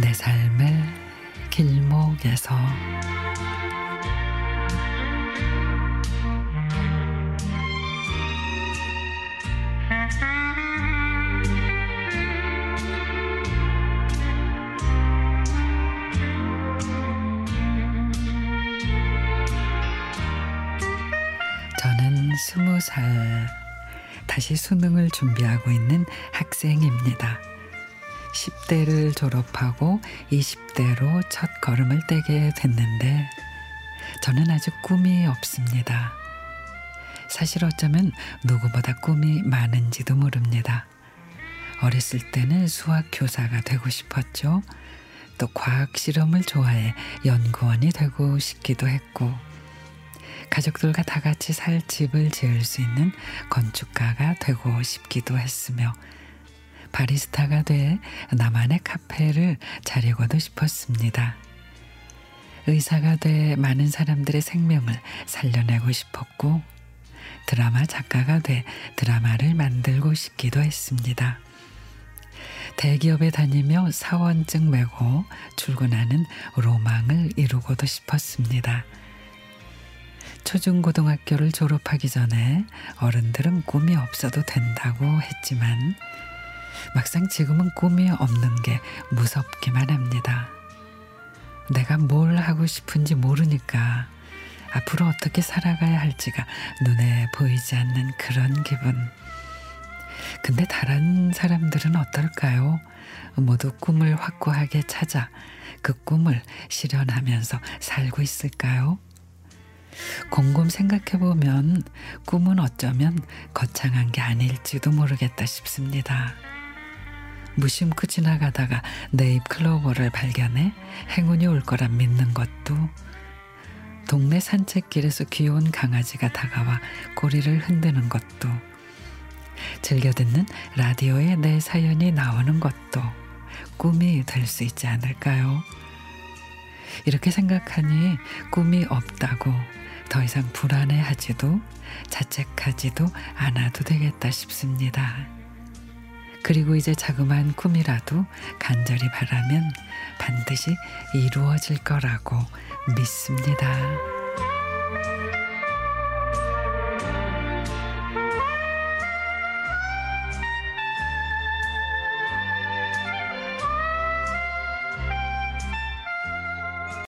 내 삶의 길목에서 저는 스무 살 다시 수능을 준비하고 있는 학생입니다. 10대를 졸업하고 20대로 첫 걸음을 떼게 됐는데 저는 아직 꿈이 없습니다. 사실 어쩌면 누구보다 꿈이 많은지도 모릅니다. 어렸을 때는 수학 교사가 되고 싶었죠. 또 과학 실험을 좋아해 연구원이 되고 싶기도 했고 가족들과 다 같이 살 집을 지을 수 있는 건축가가 되고 싶기도 했으며 바리스타가 돼 나만의 카페를 차리고도 싶었습니다. 의사가 돼 많은 사람들의 생명을 살려내고 싶었고 드라마 작가가 돼 드라마를 만들고 싶기도 했습니다. 대기업에 다니며 사원증 메고 출근하는 로망을 이루고도 싶었습니다. 초중고등학교를 졸업하기 전에 어른들은 꿈이 없어도 된다고 했지만 막상 지금은 꿈이 없는 게 무섭기만 합니다. 내가 뭘 하고 싶은지 모르니까 앞으로 어떻게 살아가야 할지가 눈에 보이지 않는 그런 기분. 근데 다른 사람들은 어떨까요? 모두 꿈을 확고하게 찾아 그 꿈을 실현하면서 살고 있을까요? 곰곰 생각해 보면 꿈은 어쩌면 거창한 게 아닐지도 모르겠다 싶습니다. 무심코 지나가다가 네잎 클로버를 발견해 행운이 올 거라 믿는 것도 동네 산책길에서 귀여운 강아지가 다가와 꼬리를 흔드는 것도 즐겨 듣는 라디오에 내 사연이 나오는 것도 꿈이 될 수 있지 않을까요? 이렇게 생각하니 꿈이 없다고 더 이상 불안해하지도 자책하지도 않아도 되겠다 싶습니다. 그리고 이제 자그마한 꿈이라도 간절히 바라면 반드시 이루어질 거라고 믿습니다.